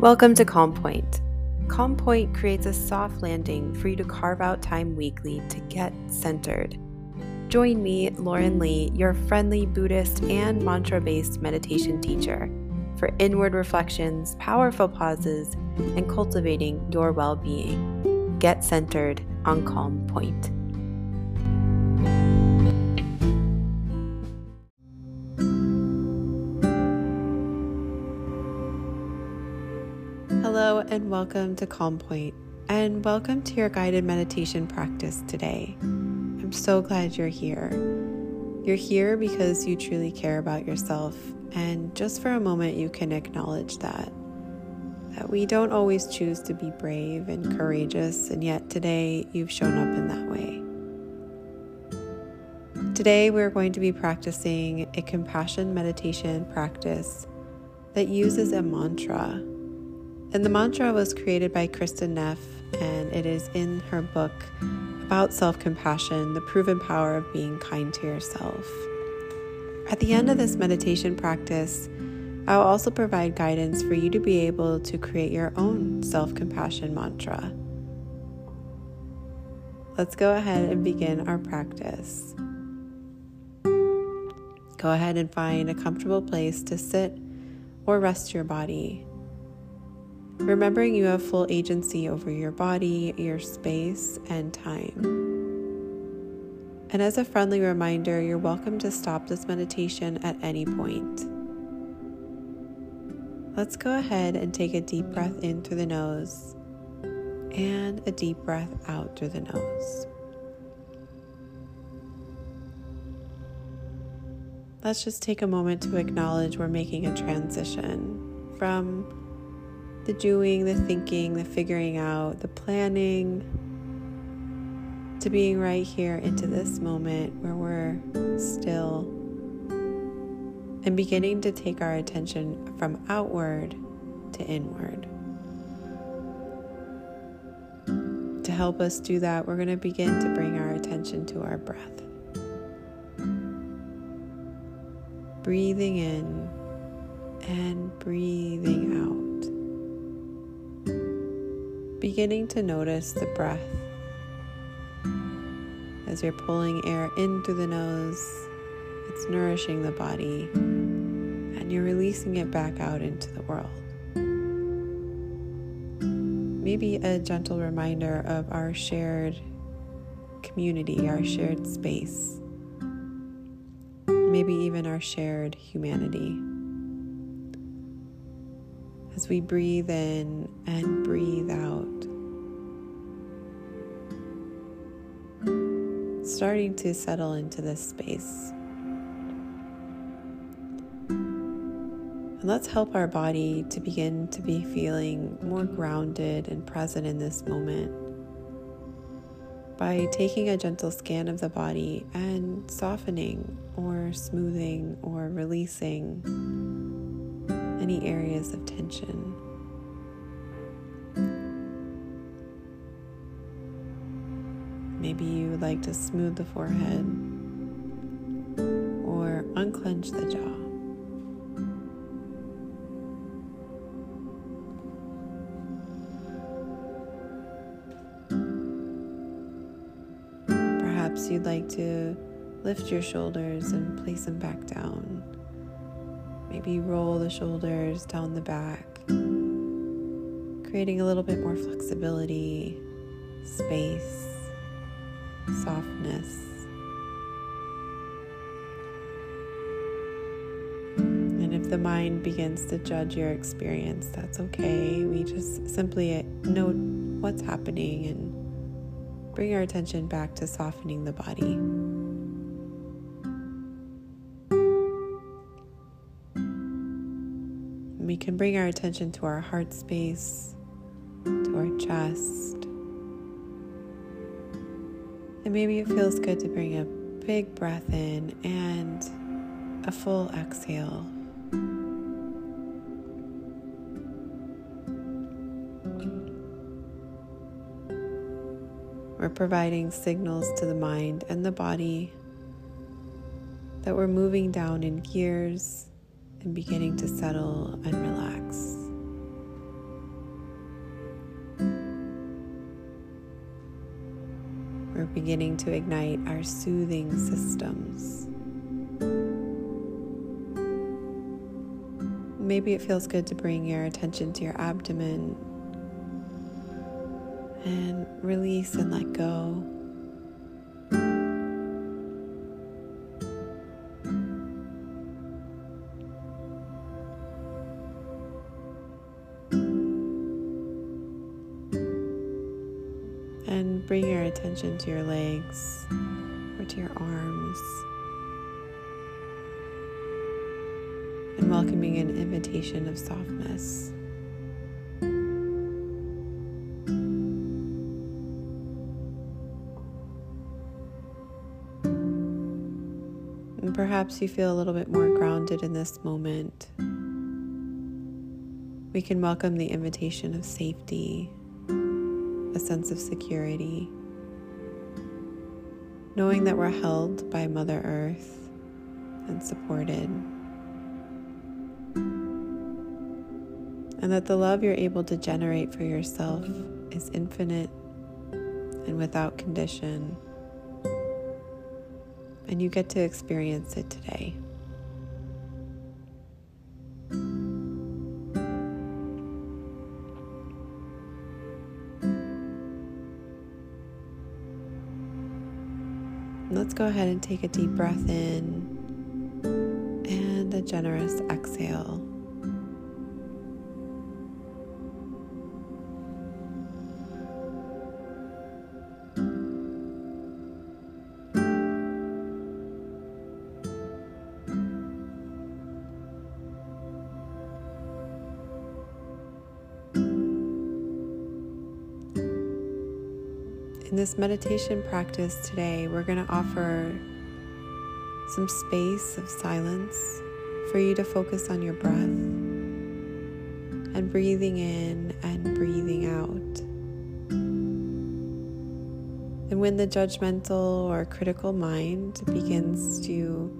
Welcome to Calm Point. Calm Point creates a soft landing for you to carve out time weekly to get centered. Join me, Lauren Lee, your friendly Buddhist and mantra based meditation teacher, for inward reflections, powerful pauses, and cultivating your well being. Get centered on Calm Point. Hello, and welcome to Calm Point, and welcome to your guided meditation practice today. I'm so glad you're here. You're here because you truly care about yourself, and just for a moment, you can acknowledge that. That we don't always choose to be brave and courageous, and yet today you've shown up in that way. Today, we're going to be practicing a compassion meditation practice that uses a mantra and the mantra was created by Kristin Neff, and it is in her book about self compassion, the proven power of being kind to yourself. At the end of this meditation practice, I will also provide guidance for you to be able to create your own self compassion mantra. Let's go ahead and begin our practice. Go ahead and find a comfortable place to sit or rest your body. Remembering you have full agency over your body, your space, and time. And as a friendly reminder, you're welcome to stop this meditation at any point. Let's go ahead and take a deep breath in through the nose and a deep breath out through the nose. Let's just take a moment to acknowledge we're making a transition from the doing, the thinking, the figuring out, the planning, to being right here into this moment where we're still and beginning to take our attention from outward to inward. To help us do that, we're going to begin to bring our attention to our breath. Breathing in and breathing out beginning to notice the breath as you're pulling air in through the nose, it's nourishing the body, and you're releasing it back out into the world. Maybe a gentle reminder of our shared community, our shared space, maybe even our shared humanity. We breathe in and breathe out, starting to settle into this space. And let's help our body to begin to be feeling more grounded and present in this moment. By taking a gentle scan of the body and softening or smoothing or releasing any areas of tension. Maybe you would like to smooth the forehead or unclench the jaw. Perhaps you'd like to lift your shoulders and place them back down. Maybe roll the shoulders down the back, creating a little bit more flexibility, space, softness. And if the mind begins to judge your experience, that's okay. We just simply note what's happening and bring our attention back to softening the body. Can bring our attention to our heart space, to our chest. And maybe it feels good to bring a big breath in and a full exhale. We're providing signals to the mind and the body that we're moving down in gears and beginning to settle and relax. We're beginning to ignite our soothing systems. Maybe it feels good to bring your attention to your abdomen and release and let go. Attention to your legs or to your arms. And welcoming an invitation of softness. And perhaps you feel a little bit more grounded in this moment. We can welcome the invitation of safety a sense of security, knowing that we're held by Mother Earth and supported, and that the love you're able to generate for yourself is infinite and without condition, and you get to experience it today. Go ahead and take a deep breath in and a generous exhale. In this meditation practice today, we're going to offer some space of silence for you to focus on your breath and breathing in and breathing out. And when the judgmental or critical mind begins to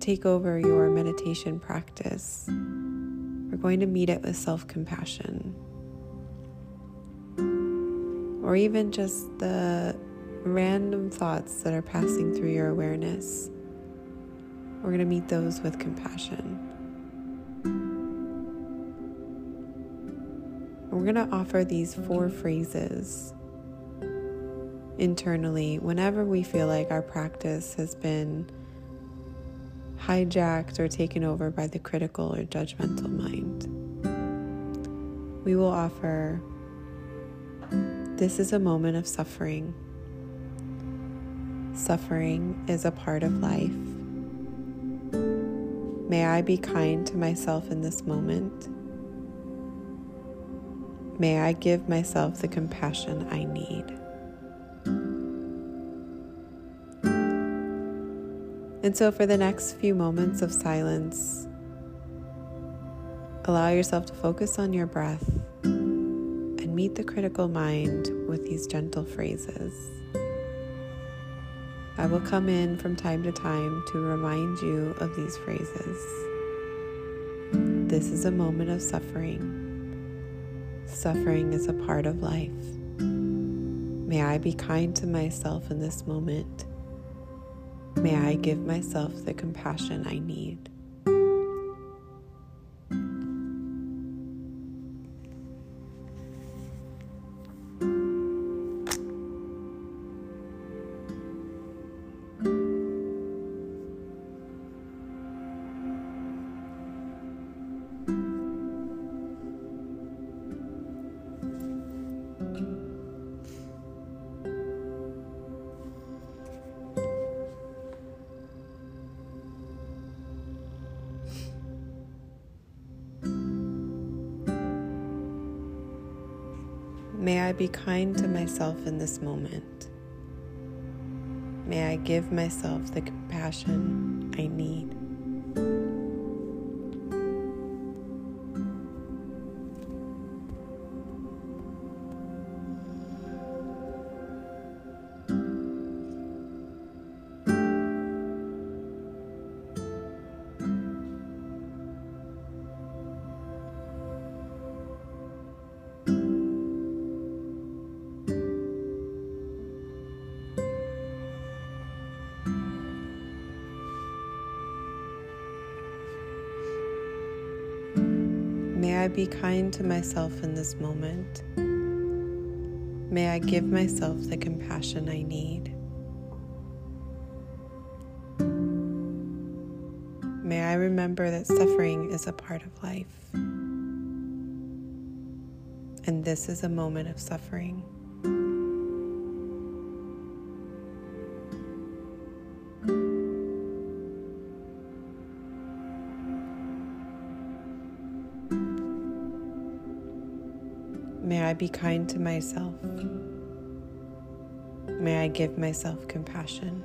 take over your meditation practice, we're going to meet it with self compassion or even just the random thoughts that are passing through your awareness. We're going to meet those with compassion. We're going to offer these four phrases internally whenever we feel like our practice has been hijacked or taken over by the critical or judgmental mind. We will offer this is a moment of suffering. Suffering is a part of life. May I be kind to myself in this moment. May I give myself the compassion I need. And so, for the next few moments of silence, allow yourself to focus on your breath meet the critical mind with these gentle phrases. I will come in from time to time to remind you of these phrases. This is a moment of suffering. Suffering is a part of life. May I be kind to myself in this moment. May I give myself the compassion I need. May I be kind to myself in this moment. May I give myself the compassion I need. May I be kind to myself in this moment. May I give myself the compassion I need. May I remember that suffering is a part of life. And this is a moment of suffering. I be kind to myself. May I give myself compassion.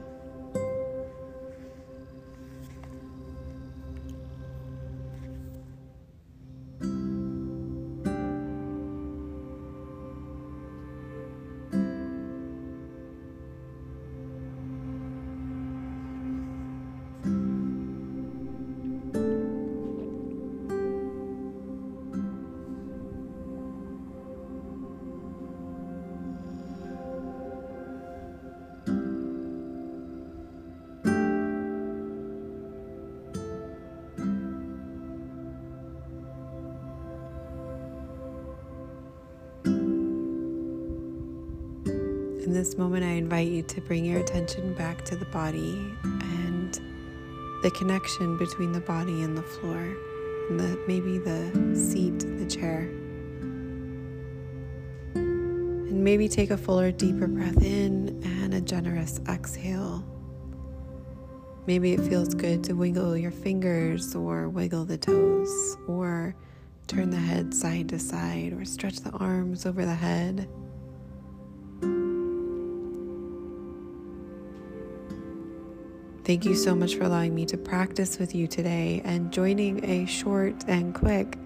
In this moment, I invite you to bring your attention back to the body and the connection between the body and the floor, and the, maybe the seat, the chair. And maybe take a fuller, deeper breath in and a generous exhale. Maybe it feels good to wiggle your fingers or wiggle the toes or turn the head side to side or stretch the arms over the head. Thank you so much for allowing me to practice with you today and joining a short and quick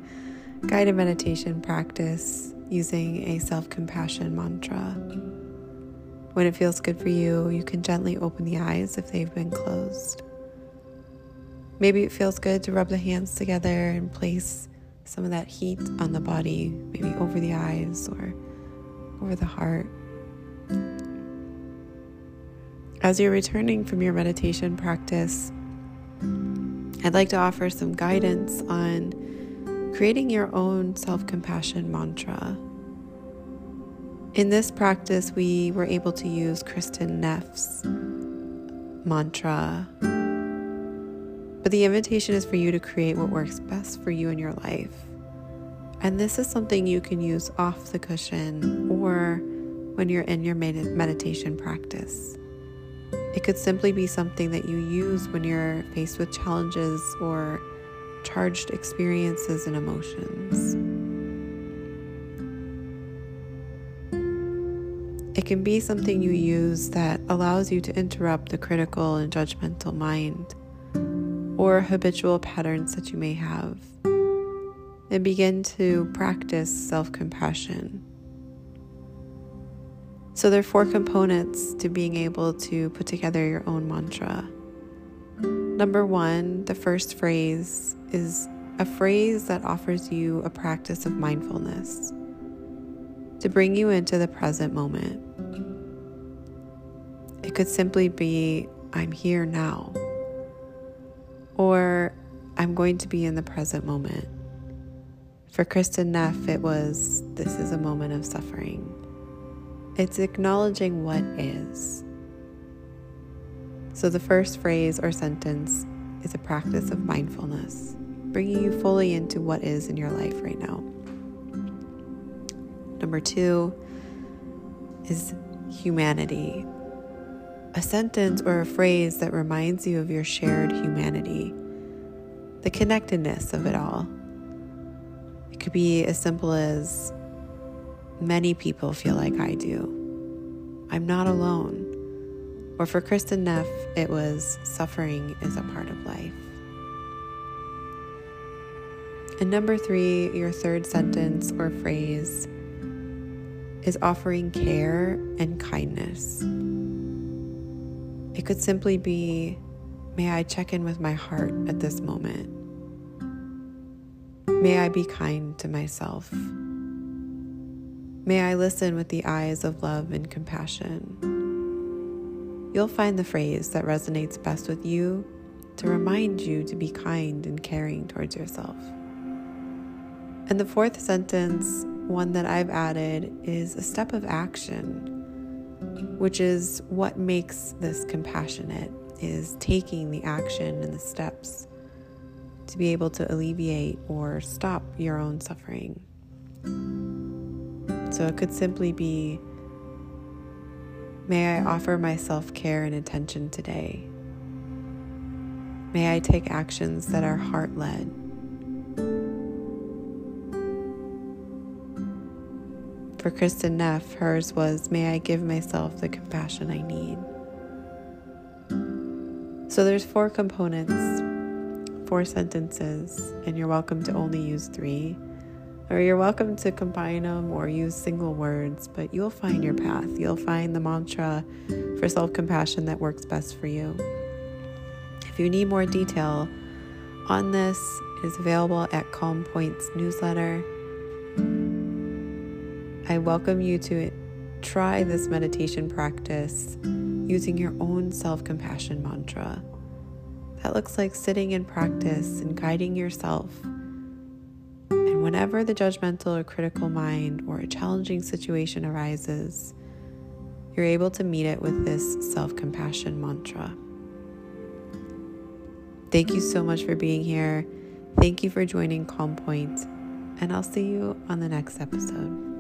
guided meditation practice using a self compassion mantra. When it feels good for you, you can gently open the eyes if they've been closed. Maybe it feels good to rub the hands together and place some of that heat on the body, maybe over the eyes or over the heart. As you're returning from your meditation practice, I'd like to offer some guidance on creating your own self compassion mantra. In this practice, we were able to use Kristin Neff's mantra, but the invitation is for you to create what works best for you in your life. And this is something you can use off the cushion or when you're in your meditation practice. It could simply be something that you use when you're faced with challenges or charged experiences and emotions. It can be something you use that allows you to interrupt the critical and judgmental mind or habitual patterns that you may have and begin to practice self compassion. So there are four components to being able to put together your own mantra. Number one, the first phrase is a phrase that offers you a practice of mindfulness to bring you into the present moment. It could simply be, I'm here now, or I'm going to be in the present moment. For Kristin Neff, it was, This is a moment of suffering. It's acknowledging what is. So, the first phrase or sentence is a practice of mindfulness, bringing you fully into what is in your life right now. Number two is humanity, a sentence or a phrase that reminds you of your shared humanity, the connectedness of it all. It could be as simple as Many people feel like I do. I'm not alone. Or for Kristin Neff, it was suffering is a part of life. And number three, your third sentence or phrase is offering care and kindness. It could simply be, May I check in with my heart at this moment? May I be kind to myself? May I listen with the eyes of love and compassion. You'll find the phrase that resonates best with you to remind you to be kind and caring towards yourself. And the fourth sentence, one that I've added, is a step of action, which is what makes this compassionate, is taking the action and the steps to be able to alleviate or stop your own suffering. So it could simply be May I offer my self care and attention today. May I take actions that are heart led. For Kristin Neff, hers was May I give myself the compassion I need. So there's four components, four sentences, and you're welcome to only use three. Or you're welcome to combine them or use single words, but you'll find your path. You'll find the mantra for self compassion that works best for you. If you need more detail on this, it is available at Calm Points newsletter. I welcome you to try this meditation practice using your own self compassion mantra. That looks like sitting in practice and guiding yourself whenever the judgmental or critical mind or a challenging situation arises, you're able to meet it with this self compassion mantra. Thank you so much for being here. Thank you for joining Calm Point, and I'll see you on the next episode.